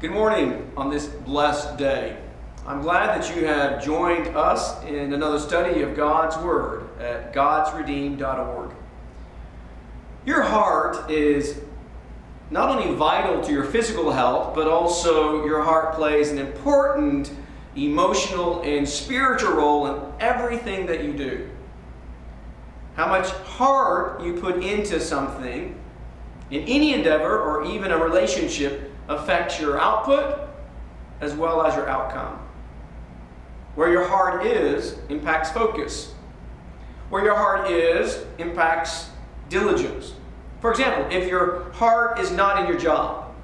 Good morning on this blessed day. I'm glad that you have joined us in another study of God's Word at godsredeemed.org. Your heart is not only vital to your physical health, but also your heart plays an important emotional and spiritual role in everything that you do. How much heart you put into something in any endeavor or even a relationship affects your output as well as your outcome. Where your heart is impacts focus. Where your heart is impacts diligence. For example, if your heart is not in your job,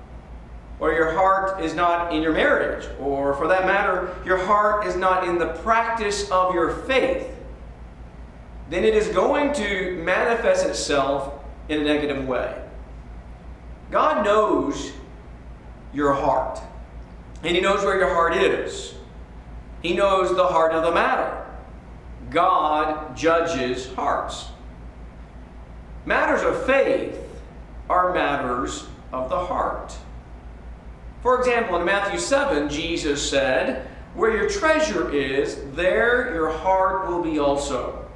or your heart is not in your marriage, or for that matter, your heart is not in the practice of your faith, then it is going to manifest itself in a negative way. God knows your heart, and He knows where your heart is. He knows the heart of the matter. God judges hearts. Matters of faith are matters of the heart. For example, in Matthew 7, Jesus said, Where your treasure is, there your heart will be also.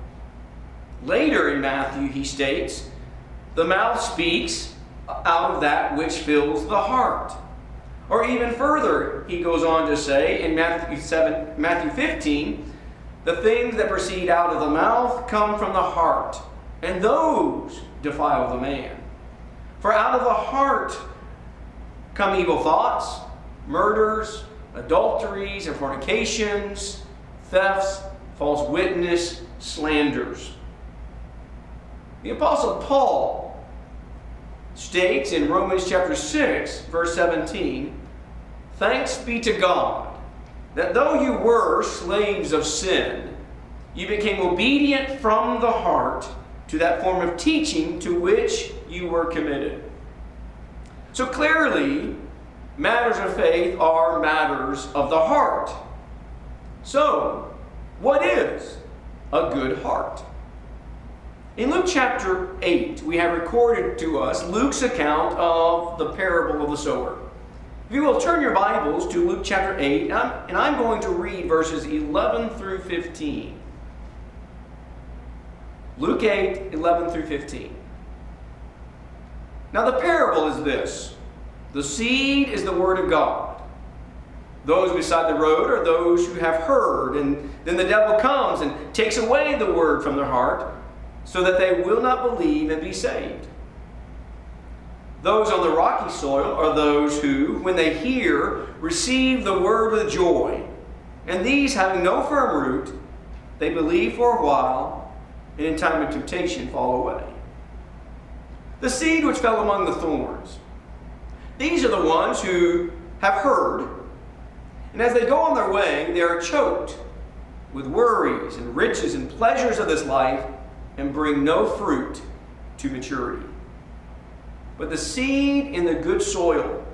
Later in Matthew, he states, The mouth speaks out of that which fills the heart. Or even further, he goes on to say in Matthew 7, Matthew 15, the things that proceed out of the mouth come from the heart, and those defile the man. For out of the heart come evil thoughts, murders, adulteries and fornications, thefts, false witness, slanders. The Apostle Paul states in Romans chapter 6, verse 17 Thanks be to God that though you were slaves of sin, you became obedient from the heart to that form of teaching to which you were committed. So clearly, matters of faith are matters of the heart. So, what is a good heart? In Luke chapter 8, we have recorded to us Luke's account of the parable of the sower. If you will turn your Bibles to Luke chapter 8, and I'm, and I'm going to read verses 11 through 15. Luke 8, 11 through 15. Now, the parable is this the seed is the word of God. Those beside the road are those who have heard, and then the devil comes and takes away the word from their heart so that they will not believe and be saved. Those on the rocky soil are those who, when they hear, receive the word with joy. And these, having no firm root, they believe for a while, and in time of temptation fall away. The seed which fell among the thorns. These are the ones who have heard, and as they go on their way, they are choked with worries and riches and pleasures of this life and bring no fruit to maturity. But the seed in the good soil,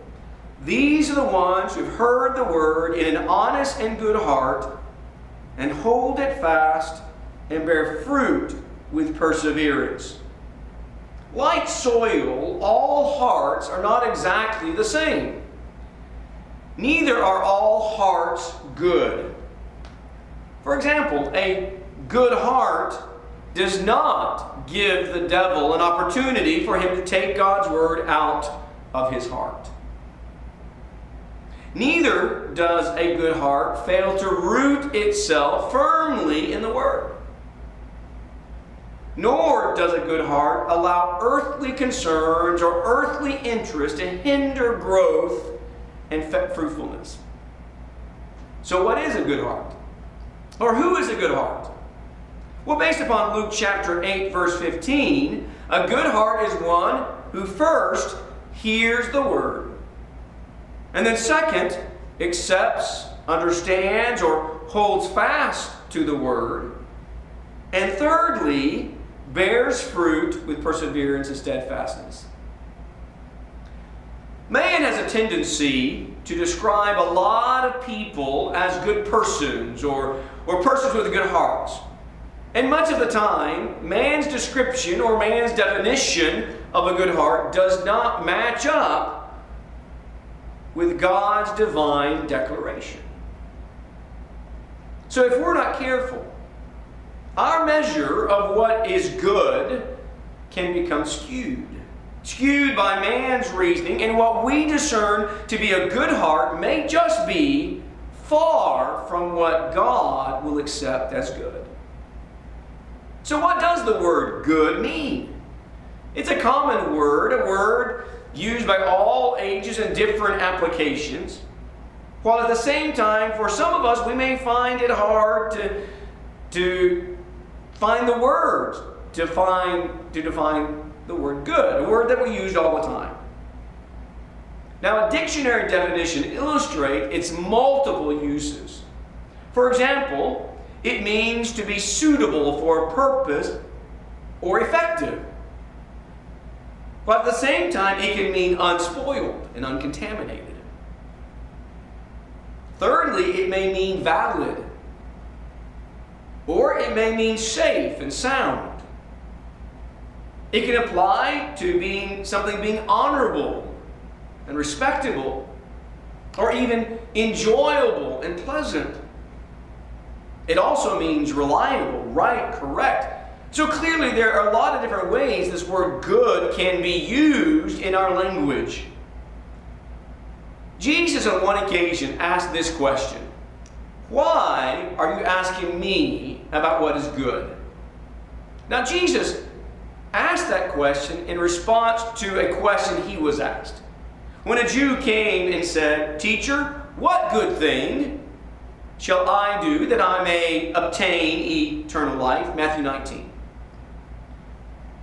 these are the ones who've heard the word in an honest and good heart and hold it fast and bear fruit with perseverance. Like soil, all hearts are not exactly the same. Neither are all hearts good. For example, a good heart does not give the devil an opportunity for him to take God's word out of his heart. Neither does a good heart fail to root itself firmly in the word. Nor does a good heart allow earthly concerns or earthly interest to hinder growth and fruitfulness. So, what is a good heart? Or who is a good heart? Well, based upon Luke chapter 8, verse 15, a good heart is one who first hears the word, and then second, accepts, understands, or holds fast to the word, and thirdly, bears fruit with perseverance and steadfastness. Man has a tendency to describe a lot of people as good persons or, or persons with good hearts. And much of the time, man's description or man's definition of a good heart does not match up with God's divine declaration. So if we're not careful, our measure of what is good can become skewed. Skewed by man's reasoning, and what we discern to be a good heart may just be far from what God will accept as good. So, what does the word good mean? It's a common word, a word used by all ages and different applications. While at the same time, for some of us, we may find it hard to, to find the words to, find, to define the word good, a word that we use all the time. Now, a dictionary definition illustrates its multiple uses. For example, it means to be suitable for a purpose or effective. But at the same time, it can mean unspoiled and uncontaminated. Thirdly, it may mean valid, or it may mean safe and sound. It can apply to being something being honorable and respectable, or even enjoyable and pleasant. It also means reliable, right, correct. So clearly, there are a lot of different ways this word good can be used in our language. Jesus, on one occasion, asked this question Why are you asking me about what is good? Now, Jesus asked that question in response to a question he was asked. When a Jew came and said, Teacher, what good thing shall I do that I may obtain eternal life? Matthew 19.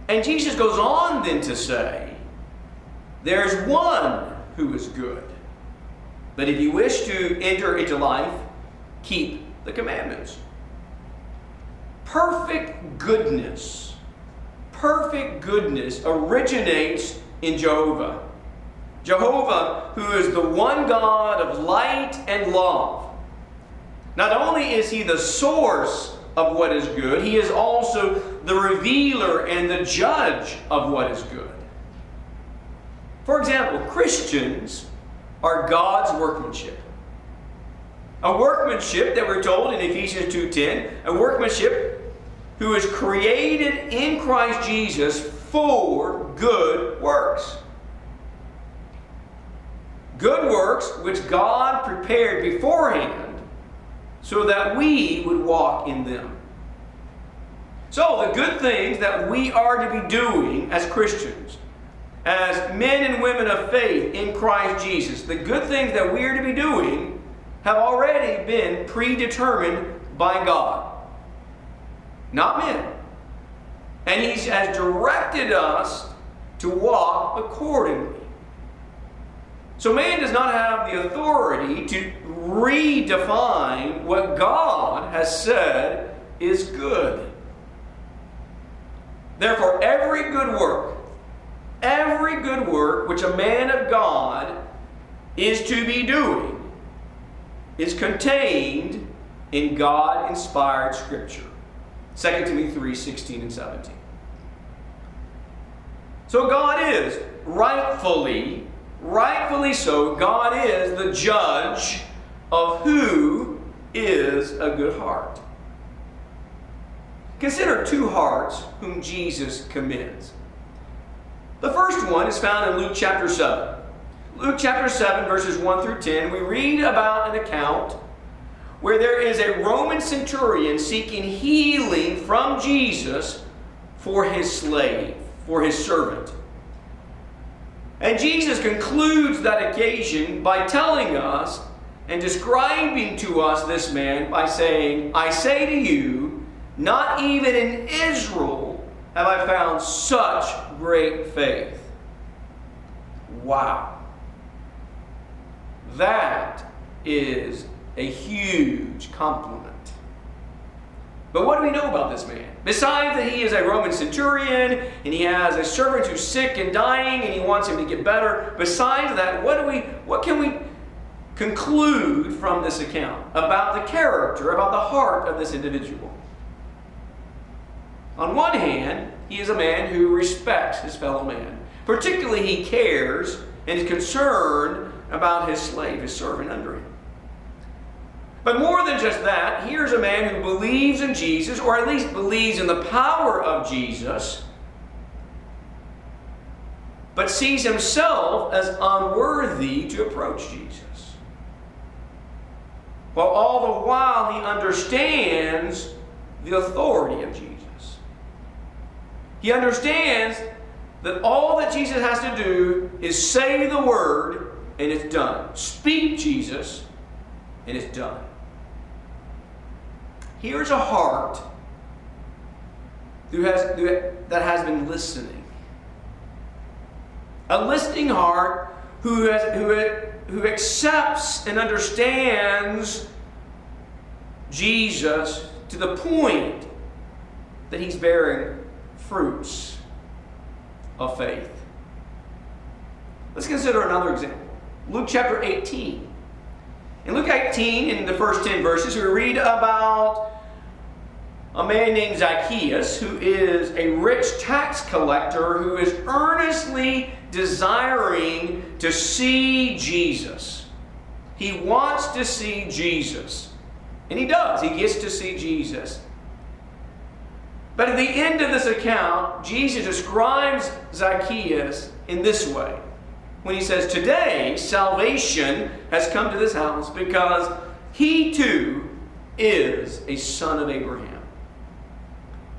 And Jesus goes on then to say, There's one who is good. But if you wish to enter into life, keep the commandments. Perfect goodness, perfect goodness originates in Jehovah. Jehovah, who is the one God of light and love. Not only is he the source of what is good, he is also the revealer and the judge of what is good. For example, Christians are God's workmanship. A workmanship that we're told in Ephesians 2:10, a workmanship who is created in Christ Jesus for good works. Good works which God prepared beforehand so that we would walk in them. So, the good things that we are to be doing as Christians as men and women of faith in Christ Jesus, the good things that we are to be doing have already been predetermined by God, not men. And He has directed us to walk accordingly. So man does not have the authority to redefine what God has said is good. Therefore, every good work Every good work which a man of God is to be doing is contained in God inspired Scripture. 2 Timothy 3 16 and 17. So God is rightfully, rightfully so, God is the judge of who is a good heart. Consider two hearts whom Jesus commends. The first one is found in Luke chapter 7. Luke chapter 7, verses 1 through 10, we read about an account where there is a Roman centurion seeking healing from Jesus for his slave, for his servant. And Jesus concludes that occasion by telling us and describing to us this man by saying, I say to you, not even in Israel have I found such great faith. Wow. That is a huge compliment. But what do we know about this man? Besides that he is a Roman centurion and he has a servant who's sick and dying and he wants him to get better, besides that, what do we what can we conclude from this account about the character, about the heart of this individual? On one hand, he is a man who respects his fellow man. Particularly, he cares and is concerned about his slave, his servant under him. But more than just that, here's a man who believes in Jesus, or at least believes in the power of Jesus, but sees himself as unworthy to approach Jesus. While all the while he understands the authority of Jesus. He understands that all that Jesus has to do is say the word and it's done. Speak Jesus and it's done. Here's a heart who has, who, that has been listening. A listening heart who, has, who, who accepts and understands Jesus to the point that he's bearing fruits of faith. Let's consider another example. Luke chapter 18. In Luke 18, in the first 10 verses, we read about a man named Zacchaeus who is a rich tax collector who is earnestly desiring to see Jesus. He wants to see Jesus. And he does. He gets to see Jesus. But at the end of this account, Jesus describes Zacchaeus in this way. When he says, Today, salvation has come to this house because he too is a son of Abraham.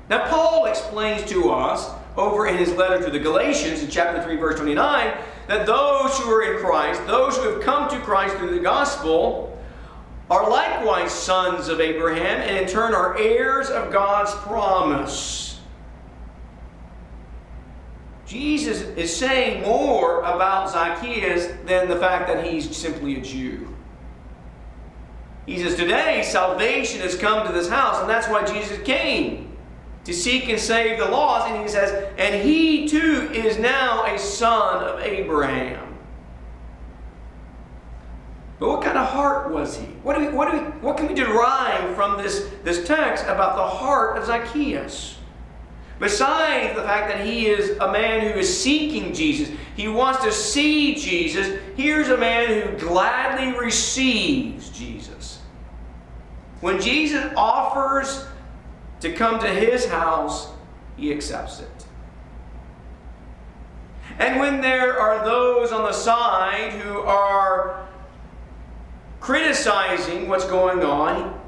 Now, Paul explains to us over in his letter to the Galatians in chapter 3, verse 29, that those who are in Christ, those who have come to Christ through the gospel, are likewise sons of Abraham and in turn are heirs of God's promise. Jesus is saying more about Zacchaeus than the fact that he's simply a Jew. He says, Today salvation has come to this house, and that's why Jesus came to seek and save the lost. And he says, And he too is now a son of Abraham. But what kind of heart was he? What, do we, what, do we, what can we derive from this, this text about the heart of Zacchaeus? Besides the fact that he is a man who is seeking Jesus, he wants to see Jesus. Here's a man who gladly receives Jesus. When Jesus offers to come to his house, he accepts it. And when there are those on the side who are criticizing what's going on,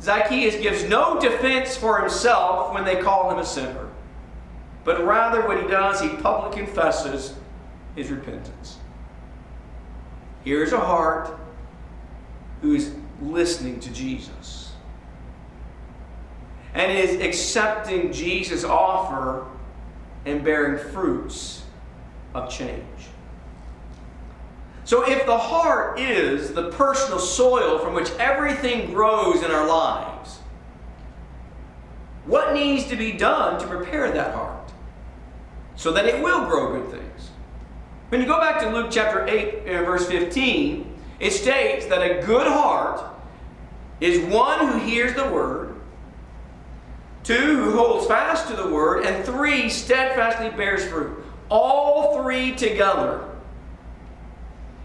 Zacchaeus gives no defense for himself when they call him a sinner. But rather, what he does, he publicly confesses his repentance. Here's a heart who is listening to Jesus and is accepting Jesus' offer and bearing fruits of change. So, if the heart is the personal soil from which everything grows in our lives, what needs to be done to prepare that heart so that it will grow good things? When you go back to Luke chapter 8, and verse 15, it states that a good heart is one who hears the word, two, who holds fast to the word, and three, steadfastly bears fruit. All three together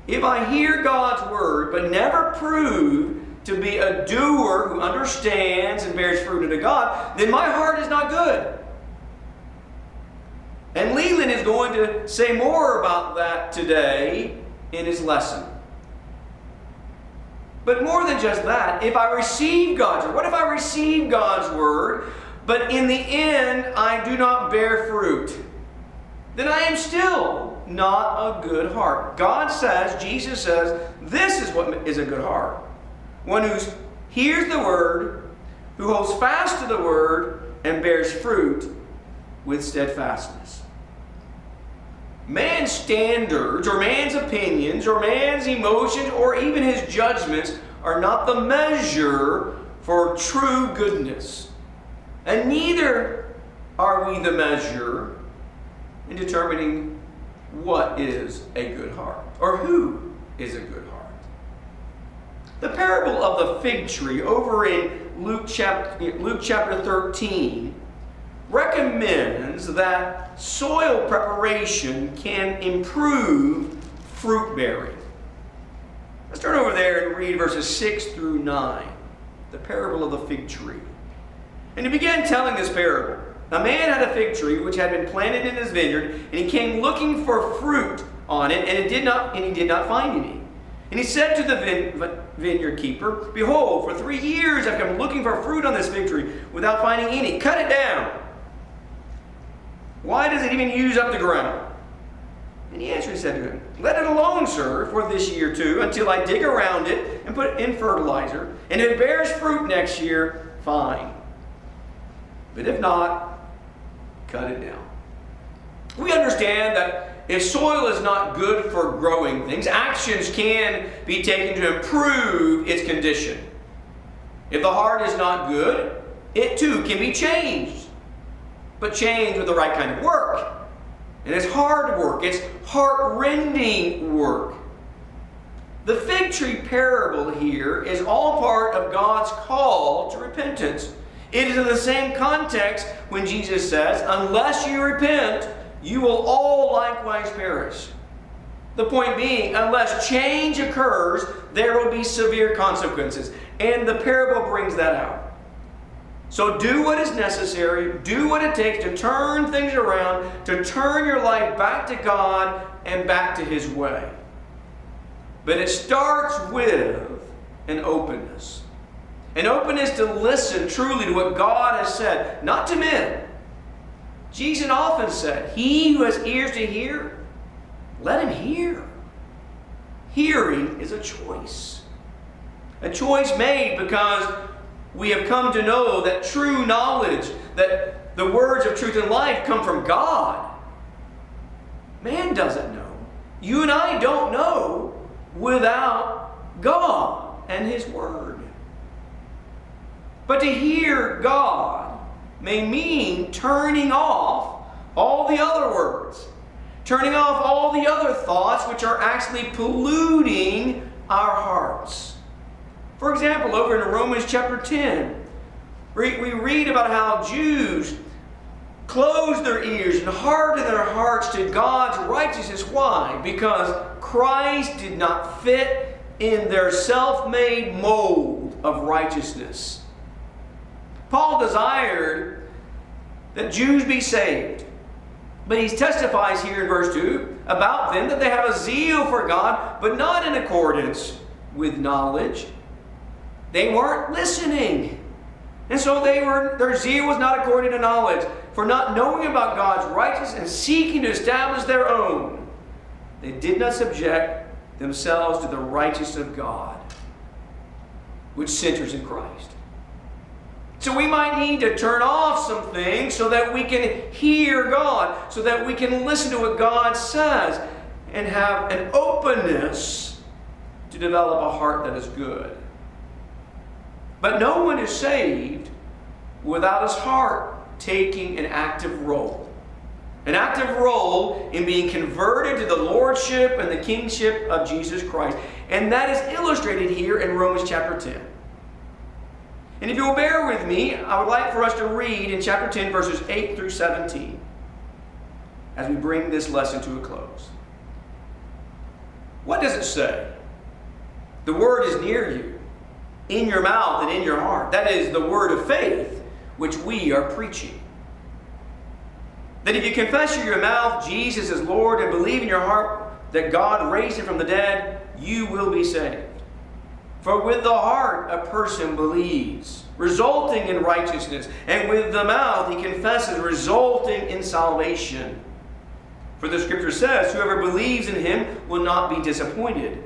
if I hear God's word but never prove to be a doer who understands and bears fruit unto God, then my heart is not good. And Leland is going to say more about that today in his lesson. But more than just that, if I receive God's word, what if I receive God's word, but in the end I do not bear fruit? Then I am still not a good heart. God says, Jesus says, this is what is a good heart. One who hears the word, who holds fast to the word, and bears fruit with steadfastness. Man's standards, or man's opinions, or man's emotions, or even his judgments are not the measure for true goodness. And neither are we the measure in determining what is a good heart or who is a good heart. The parable of the fig tree over in Luke chapter, Luke chapter 13 recommends that soil preparation can improve fruit bearing. Let's turn over there and read verses 6 through 9, the parable of the fig tree. And he began telling this parable. A man had a fig tree which had been planted in his vineyard, and he came looking for fruit on it, and it did not, and he did not find any. And he said to the vineyard keeper, Behold, for three years I've come looking for fruit on this fig tree without finding any. Cut it down. Why does it even use up the ground? And he answered and said to him, Let it alone, sir, for this year too, until I dig around it and put in fertilizer. And if it bears fruit next year, fine. But if not, cut it down. We understand that if soil is not good for growing things, actions can be taken to improve its condition. If the heart is not good, it too can be changed. But changed with the right kind of work. And it's hard work, it's heart-rending work. The fig tree parable here is all part of God's call to repentance. It is in the same context when Jesus says, Unless you repent, you will all likewise perish. The point being, unless change occurs, there will be severe consequences. And the parable brings that out. So do what is necessary, do what it takes to turn things around, to turn your life back to God and back to His way. But it starts with an openness. An openness to listen truly to what God has said, not to men. Jesus often said, He who has ears to hear, let him hear. Hearing is a choice. A choice made because we have come to know that true knowledge, that the words of truth and life come from God. Man doesn't know. You and I don't know without God and His Word. But to hear God may mean turning off all the other words, turning off all the other thoughts which are actually polluting our hearts. For example, over in Romans chapter 10, we read about how Jews closed their ears and hardened their hearts to God's righteousness. Why? Because Christ did not fit in their self made mold of righteousness. Paul desired that Jews be saved. But he testifies here in verse 2 about them that they have a zeal for God, but not in accordance with knowledge. They weren't listening. And so they were, their zeal was not according to knowledge. For not knowing about God's righteousness and seeking to establish their own, they did not subject themselves to the righteousness of God, which centers in Christ. So we might need to turn off some things so that we can hear God, so that we can listen to what God says and have an openness to develop a heart that is good. But no one is saved without his heart taking an active role. An active role in being converted to the lordship and the kingship of Jesus Christ. And that is illustrated here in Romans chapter 10. And if you will bear with me, I would like for us to read in chapter 10, verses 8 through 17, as we bring this lesson to a close. What does it say? The word is near you in your mouth and in your heart. That is the word of faith which we are preaching. That if you confess in your mouth Jesus is Lord and believe in your heart that God raised him from the dead, you will be saved. For with the heart a person believes, resulting in righteousness, and with the mouth he confesses, resulting in salvation. For the scripture says, Whoever believes in him will not be disappointed.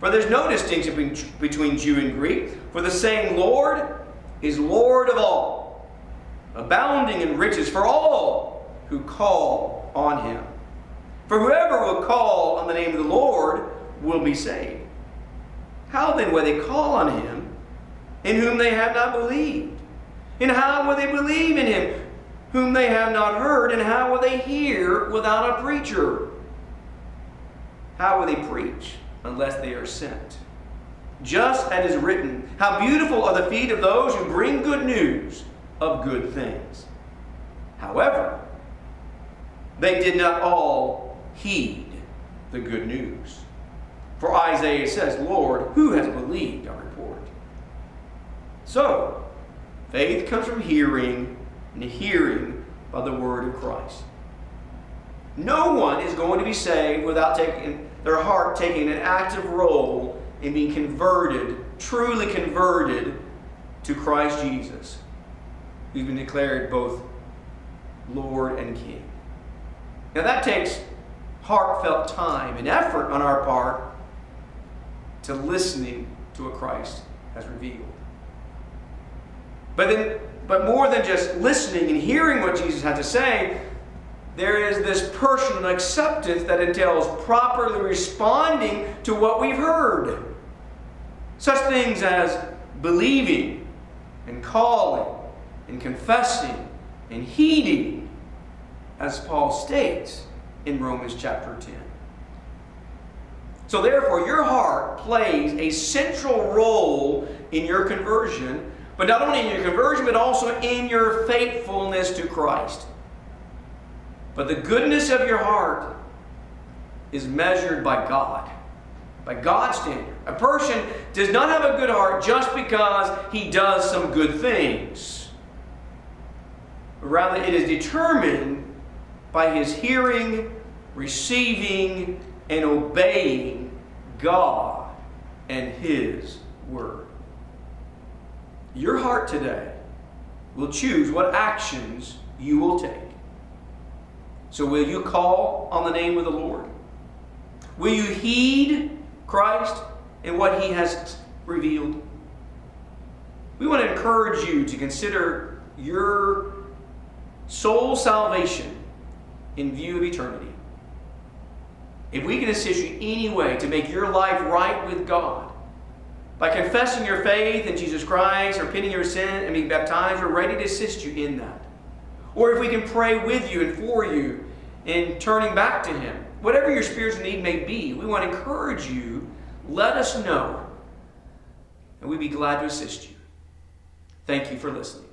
For there's no distinction between Jew and Greek, for the same Lord is Lord of all, abounding in riches for all who call on him. For whoever will call on the name of the Lord will be saved. How then will they call on him in whom they have not believed? And how will they believe in him whom they have not heard? And how will they hear without a preacher? How will they preach? unless they are sent. Just as is written, How beautiful are the feet of those who bring good news of good things. However, they did not all heed the good news. For Isaiah says, Lord, who has believed our report? So, faith comes from hearing, and hearing by the word of Christ. No one is going to be saved without taking their heart taking an active role in being converted, truly converted to Christ Jesus, who's been declared both Lord and King. Now that takes heartfelt time and effort on our part to listening to what Christ has revealed. But then, but more than just listening and hearing what Jesus had to say, there is this personal acceptance that entails properly responding to what we've heard. Such things as believing and calling and confessing and heeding, as Paul states in Romans chapter 10. So, therefore, your heart plays a central role in your conversion, but not only in your conversion, but also in your faithfulness to Christ. But the goodness of your heart is measured by God, by God's standard. A person does not have a good heart just because he does some good things. Rather, it is determined by his hearing, receiving, and obeying God and His Word. Your heart today will choose what actions you will take. So, will you call on the name of the Lord? Will you heed Christ and what He has revealed? We want to encourage you to consider your soul salvation in view of eternity. If we can assist you any way to make your life right with God, by confessing your faith in Jesus Christ, repenting your sin, and being baptized, we're ready to assist you in that. Or if we can pray with you and for you in turning back to Him, whatever your spiritual need may be, we want to encourage you. Let us know, and we'd be glad to assist you. Thank you for listening.